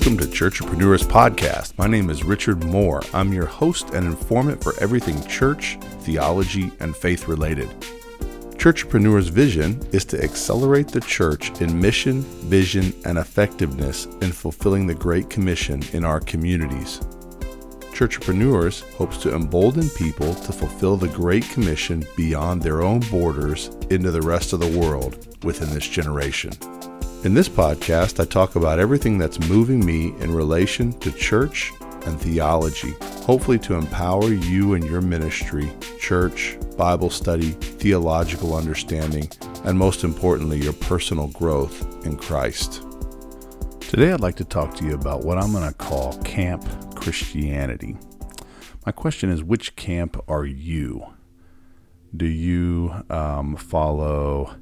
Welcome to Churchpreneurs Podcast. My name is Richard Moore. I'm your host and informant for everything church, theology, and faith related. Churchpreneurs' vision is to accelerate the church in mission, vision, and effectiveness in fulfilling the Great Commission in our communities. Churchpreneurs hopes to embolden people to fulfill the Great Commission beyond their own borders into the rest of the world within this generation. In this podcast, I talk about everything that's moving me in relation to church and theology, hopefully to empower you and your ministry, church, Bible study, theological understanding, and most importantly, your personal growth in Christ. Today, I'd like to talk to you about what I'm going to call Camp Christianity. My question is which camp are you? Do you um, follow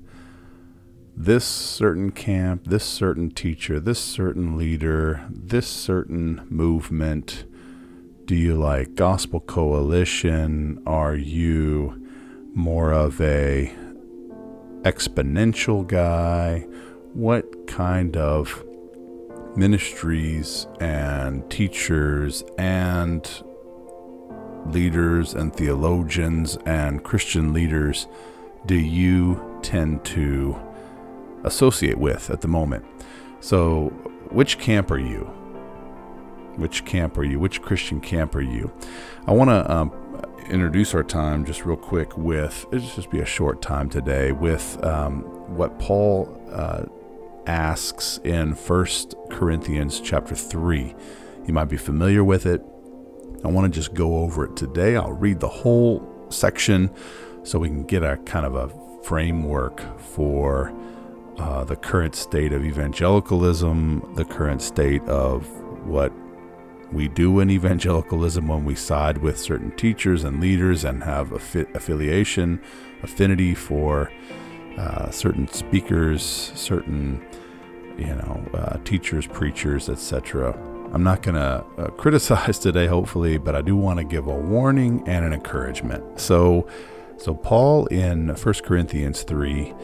this certain camp, this certain teacher, this certain leader, this certain movement? Do you like Gospel Coalition? Are you more of a exponential guy? What kind of ministries and teachers and leaders and theologians and Christian leaders do you tend to associate with at the moment. So, which camp are you? Which camp are you? Which Christian camp are you? I want to um, introduce our time just real quick with, it'll just be a short time today, with um, what Paul uh, asks in First Corinthians chapter 3. You might be familiar with it. I want to just go over it today. I'll read the whole section so we can get a kind of a framework for uh, the current state of evangelicalism, the current state of what we do in evangelicalism when we side with certain teachers and leaders and have affi- affiliation, affinity for uh, certain speakers, certain you know uh, teachers, preachers, etc. I'm not going to uh, criticize today, hopefully, but I do want to give a warning and an encouragement. So, so Paul in 1 Corinthians 3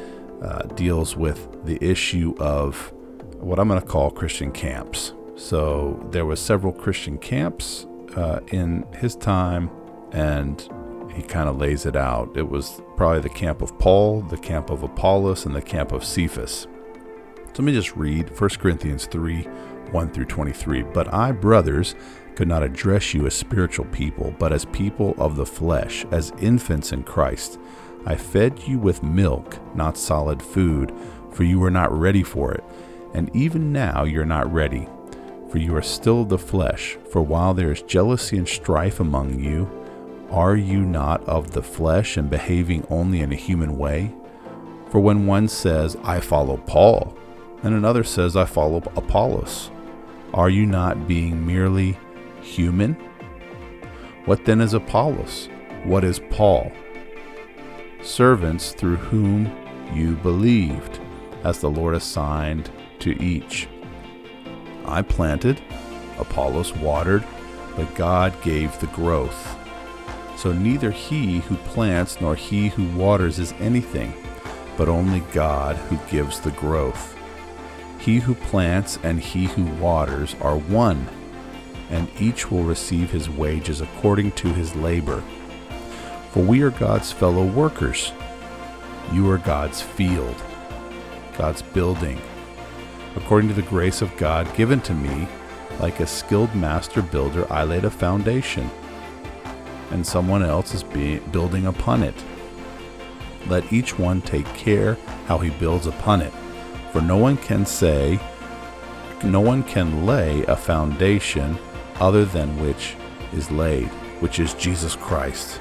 uh, deals with the issue of what I'm going to call Christian camps. So there were several Christian camps uh, in his time, and he kind of lays it out. It was probably the camp of Paul, the camp of Apollos, and the camp of Cephas. So let me just read 1 Corinthians 3 1 through 23. But I, brothers, could not address you as spiritual people, but as people of the flesh, as infants in Christ. I fed you with milk, not solid food, for you were not ready for it. And even now you're not ready, for you are still the flesh. For while there is jealousy and strife among you, are you not of the flesh and behaving only in a human way? For when one says, I follow Paul, and another says, I follow Apollos, are you not being merely human? What then is Apollos? What is Paul? Servants through whom you believed, as the Lord assigned to each. I planted, Apollos watered, but God gave the growth. So neither he who plants nor he who waters is anything, but only God who gives the growth. He who plants and he who waters are one, and each will receive his wages according to his labor. For we are God's fellow workers. You are God's field, God's building. According to the grace of God given to me, like a skilled master builder, I laid a foundation, and someone else is building upon it. Let each one take care how he builds upon it. For no one can say, no one can lay a foundation other than which is laid, which is Jesus Christ.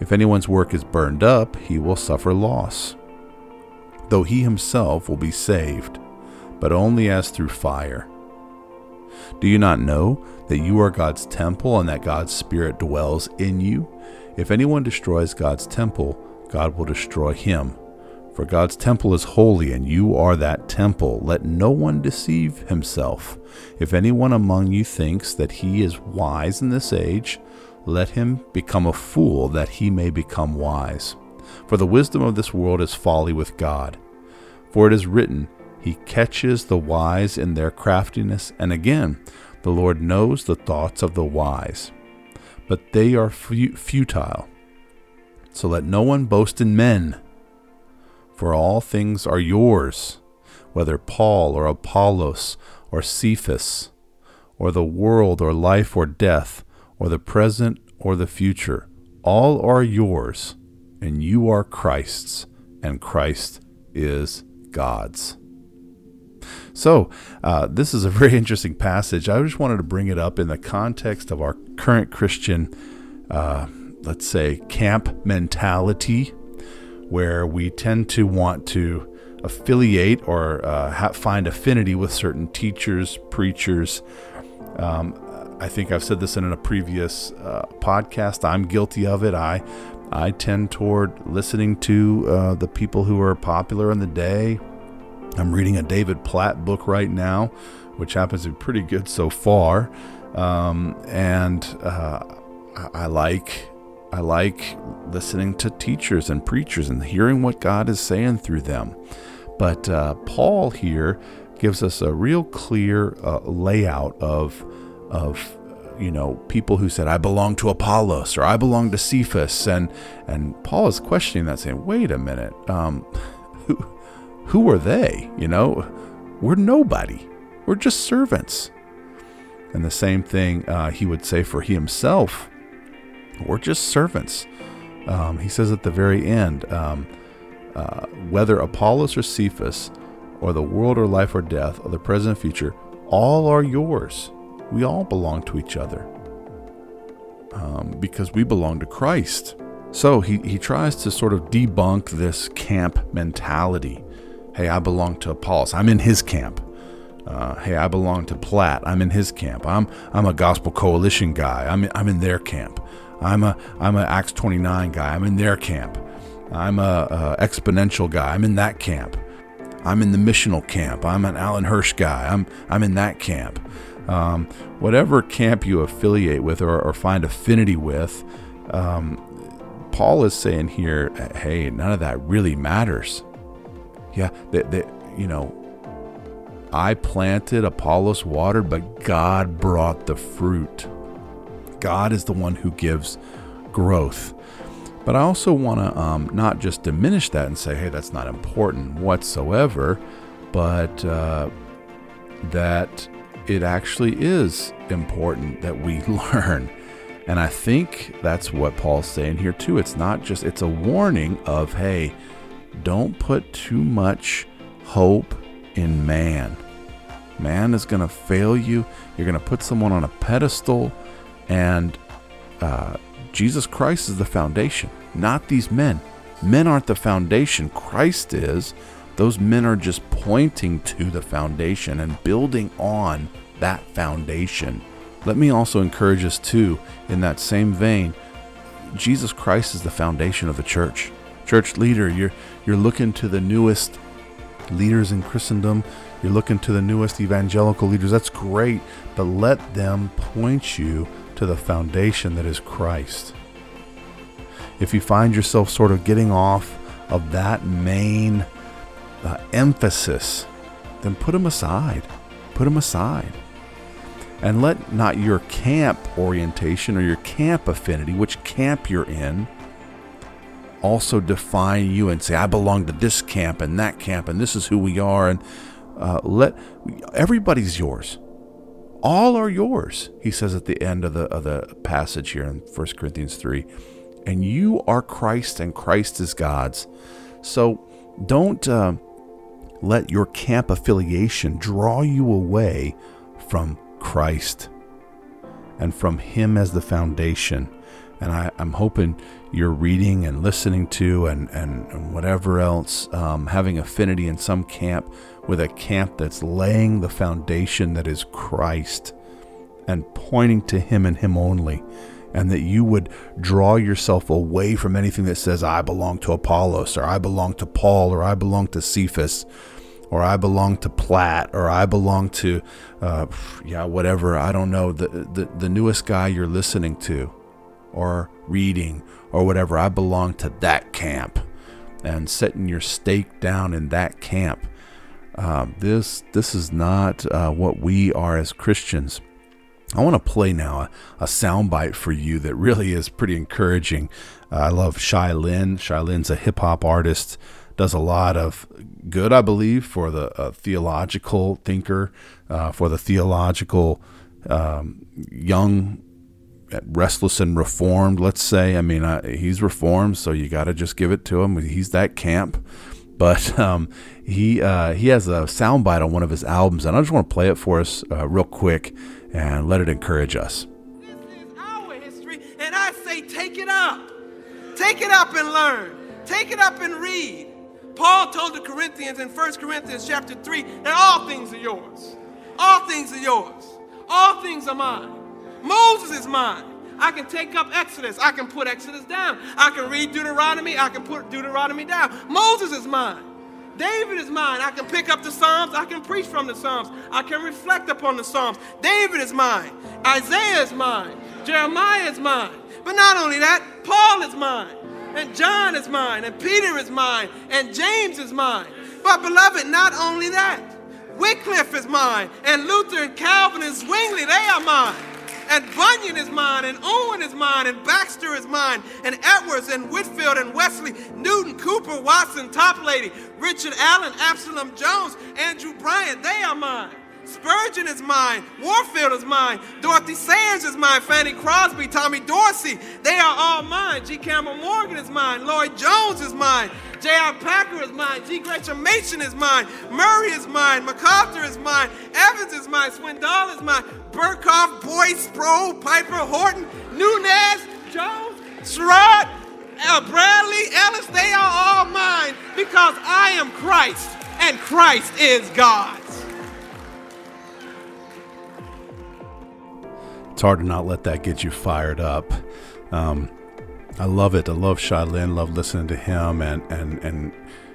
If anyone's work is burned up, he will suffer loss, though he himself will be saved, but only as through fire. Do you not know that you are God's temple and that God's Spirit dwells in you? If anyone destroys God's temple, God will destroy him. For God's temple is holy, and you are that temple. Let no one deceive himself. If anyone among you thinks that he is wise in this age, let him become a fool that he may become wise. For the wisdom of this world is folly with God. For it is written, He catches the wise in their craftiness. And again, the Lord knows the thoughts of the wise, but they are futile. So let no one boast in men for all things are yours, whether Paul or Apollos or Cephas, or the world or life or death, or the present or the future. All are yours, and you are Christ's, and Christ is God's. So, uh, this is a very interesting passage. I just wanted to bring it up in the context of our current Christian, uh, let's say, camp mentality where we tend to want to affiliate or uh, ha- find affinity with certain teachers, preachers. Um, I think I've said this in a previous uh, podcast. I'm guilty of it. I I tend toward listening to uh, the people who are popular in the day. I'm reading a David Platt book right now, which happens to be pretty good so far, um, and uh, I like I like listening to teachers and preachers and hearing what God is saying through them. But uh, Paul here gives us a real clear uh, layout of of you know people who said I belong to Apollos or I belong to Cephas, and and Paul is questioning that, saying, "Wait a minute, um, who who are they? You know, we're nobody. We're just servants." And the same thing uh, he would say for he himself we're just servants. Um, he says at the very end, um, uh, whether Apollos or Cephas, or the world or life or death, or the present future, all are yours. We all belong to each other um, because we belong to Christ. So he, he tries to sort of debunk this camp mentality. Hey, I belong to Apollos. I'm in his camp. Uh, hey, I belong to Platt. I'm in his camp. I'm I'm a Gospel Coalition guy. I'm I'm in their camp. I'm a I'm an Acts 29 guy. I'm in their camp. I'm a, a exponential guy. I'm in that camp. I'm in the missional camp. I'm an Alan Hirsch guy. I'm I'm in that camp. Um, whatever camp you affiliate with or, or find affinity with, um, Paul is saying here, hey, none of that really matters. Yeah, that that you know, I planted, Apollos watered, but God brought the fruit. God is the one who gives growth. But I also want to um, not just diminish that and say, hey, that's not important whatsoever, but uh, that it actually is important that we learn. And I think that's what Paul's saying here too. It's not just, it's a warning of, hey, don't put too much hope in man. Man is going to fail you. You're going to put someone on a pedestal and uh, Jesus Christ is the foundation, not these men. Men aren't the foundation, Christ is. Those men are just pointing to the foundation and building on that foundation. Let me also encourage us, too, in that same vein. Jesus Christ is the foundation of the church. Church leader, you're, you're looking to the newest leaders in Christendom, you're looking to the newest evangelical leaders. That's great, but let them point you to the foundation that is Christ. If you find yourself sort of getting off of that main uh, emphasis, then put them aside. Put them aside. And let not your camp orientation or your camp affinity, which camp you're in, also define you and say, I belong to this camp and that camp, and this is who we are. And uh, let everybody's yours all are yours, he says at the end of the, of the passage here in 1 Corinthians 3. And you are Christ, and Christ is God's. So don't uh, let your camp affiliation draw you away from Christ and from Him as the foundation. And I, am hoping you're reading and listening to and, and, and whatever else, um, having affinity in some camp with a camp that's laying the foundation that is Christ and pointing to Him and Him only. And that you would draw yourself away from anything that says, I belong to Apollos, or I belong to Paul, or I belong to Cephas, or I belong to Platt, or I belong to, uh, yeah, whatever. I don't know, the, the, the newest guy you're listening to, or reading, or whatever. I belong to that camp. And setting your stake down in that camp. Uh, this this is not uh, what we are as Christians. I want to play now a, a soundbite for you that really is pretty encouraging. Uh, I love Shai Linne. Shai Linne's a hip hop artist, does a lot of good, I believe, for the uh, theological thinker, uh, for the theological um, young, restless and reformed, let's say. I mean, he's reformed, so you got to just give it to him. He's that camp. But um, he uh, he has a soundbite on one of his albums, and I just want to play it for us uh, real quick and let it encourage us. This is our history, and I say take it up. Take it up and learn. Take it up and read. Paul told the Corinthians in 1 Corinthians chapter 3 that all things are yours. All things are yours. All things are mine. Moses is mine. I can take up Exodus. I can put Exodus down. I can read Deuteronomy. I can put Deuteronomy down. Moses is mine. David is mine. I can pick up the Psalms. I can preach from the Psalms. I can reflect upon the Psalms. David is mine. Isaiah is mine. Jeremiah is mine. But not only that, Paul is mine. And John is mine. And Peter is mine. And James is mine. But beloved, not only that, Wycliffe is mine. And Luther and Calvin and Zwingli, they are mine and Bunyan is mine, and Owen is mine, and Baxter is mine, and Edwards, and Whitefield, and Wesley, Newton, Cowper, Watson, Toplady, Richard Allen, Absalom Jones, Andrew Bryant, they are mine. Spurgeon is mine. Warfield is mine. Dorothy Sayers is mine. Fanny Crosby, Tommy Dorsey, they are all mine. G. Campbell Morgan is mine. Lloyd Jones is mine. J.I. Packer is mine. J. Gresham Machen is mine. Murray is mine. MacArthur is mine. Evans is mine. Swindoll is mine. Berkhof, Boyce, Sproul, Piper, Horton, Nunez, Jones, uh, Bradley, Ellis, they are all mine because I am Christ and Christ is God's. It's hard to not let that get you fired up. Um, I love it. I love Shai Linne, love listening to him and, and, and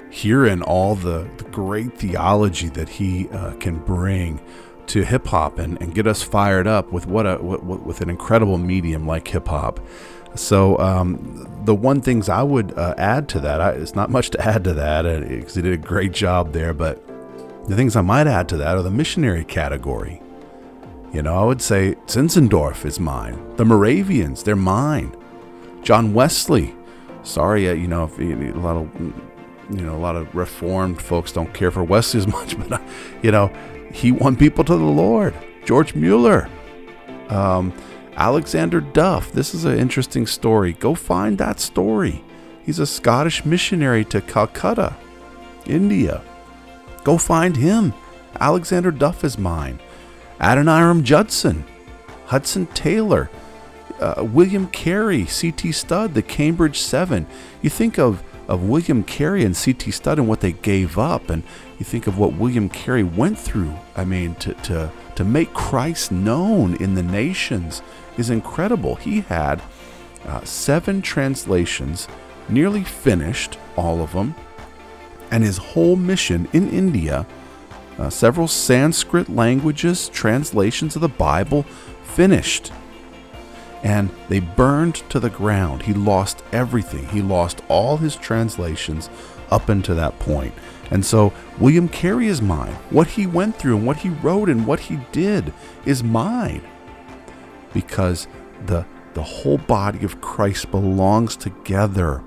hearing all the, the great theology that he uh, can bring to hip hop and, and get us fired up with what a what, with an incredible medium like hip hop. So um, the one things I would uh, add to that, I, it's not much to add to that because uh, he did a great job there. But the things I might add to that are the missionary category. You know, I would say Zinzendorf is mine. The Moravians, they're mine. John Wesley. Sorry, uh, you know, if a lot of you know a lot of Reformed folks don't care for Wesley as much, but uh, you know, he won people to the Lord. George Mueller, um, Alexander Duff. This is an interesting story. Go find that story. He's a Scottish missionary to Calcutta, India. Go find him. Alexander Duff is mine. Adoniram Judson, Hudson Taylor, uh, William Carey, C.T. Studd, the Cambridge Seven. You think of, of William Carey and C.T. Studd and what they gave up, and you think of what William Carey went through. I mean, to, to, to make Christ known in the nations is incredible. He had uh, seven translations, nearly finished, all of them, and his whole mission in India uh, several Sanskrit languages, translations of the Bible finished. And they burned to the ground. He lost everything. He lost all his translations up until that point. And so William Carey is mine. What he went through and what he wrote and what he did is mine. Because the the whole body of Christ belongs together.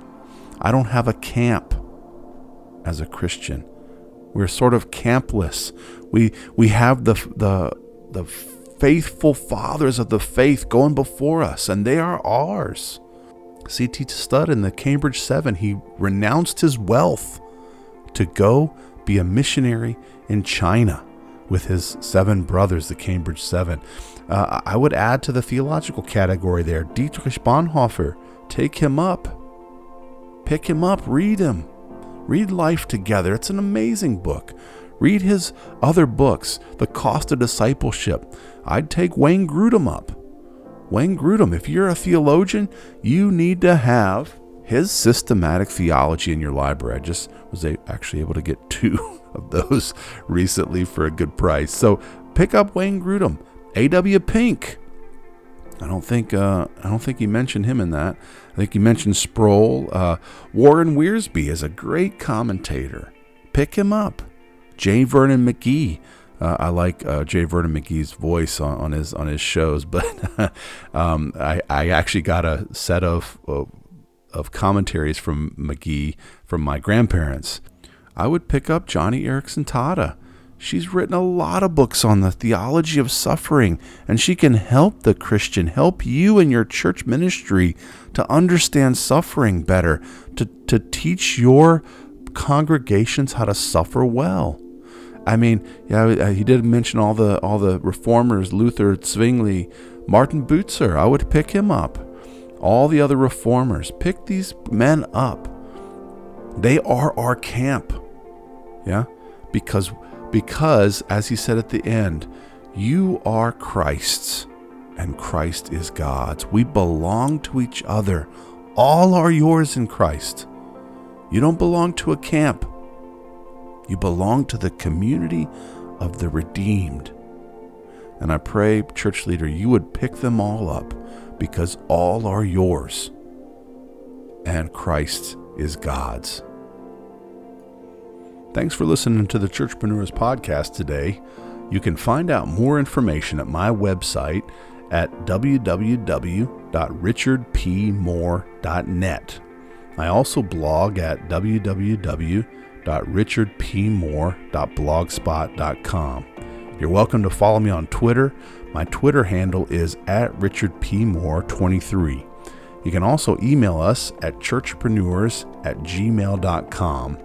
I don't have a camp as a Christian. We're sort of campless. We we have the the the faithful fathers of the faith going before us, and they are ours. C.T. Studd in the Cambridge Seven, he renounced his wealth to go be a missionary in China with his seven brothers, the Cambridge Seven. Uh, I would add to the theological category there Dietrich Bonhoeffer. Take him up, pick him up, read him. Read Life Together. It's an amazing book. Read his other books, The Cost of Discipleship. I'd take Wayne Grudem up. Wayne Grudem, if you're a theologian, you need to have his systematic theology in your library. I just was actually able to get two of those recently for a good price. So pick up Wayne Grudem, A.W. Pink. I don't think uh, I don't think he mentioned him in that. I think he mentioned Sproul. Uh, Warren Wiersbe is a great commentator. Pick him up. J. Vernon McGee. Uh, I like uh, J. Vernon McGee's voice on, on his on his shows, but um, I, I actually got a set of of commentaries from McGee from my grandparents. I would pick up Joni Eareckson Tada. She's written a lot of books on the theology of suffering, and she can help the Christian, help you in your church ministry to understand suffering better, to, to teach your congregations how to suffer well. I mean, yeah, uh, he did mention all the all the reformers, Luther, Zwingli, Martin Bucer. I would pick him up. All the other reformers, pick these men up. They are our camp. Yeah? Because because, as he said at the end, you are Christ's and Christ is God's. We belong to each other. All are yours in Christ. You don't belong to a camp, you belong to the community of the redeemed. And I pray, church leader, you would pick them all up because all are yours and Christ is God's. Thanks for listening to the Churchpreneurs Podcast today. You can find out more information at my website at www.richardpmoore.net. I also blog at www.richardpmoore.blogspot.com. You're welcome to follow me on Twitter. My Twitter handle is at richardpmoore23. You can also email us at churchpreneurs at gmail.com.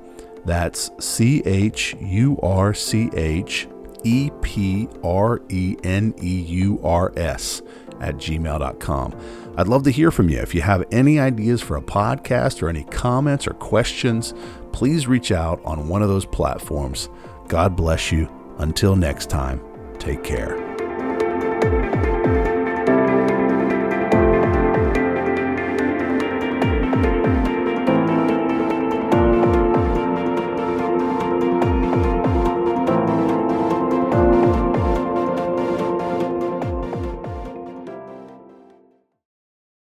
That's C H U R C H E P R E N E U R S at gmail.com. I'd love to hear from you. If you have any ideas for a podcast or any comments or questions, please reach out on one of those platforms. God bless you. Until next time, take care.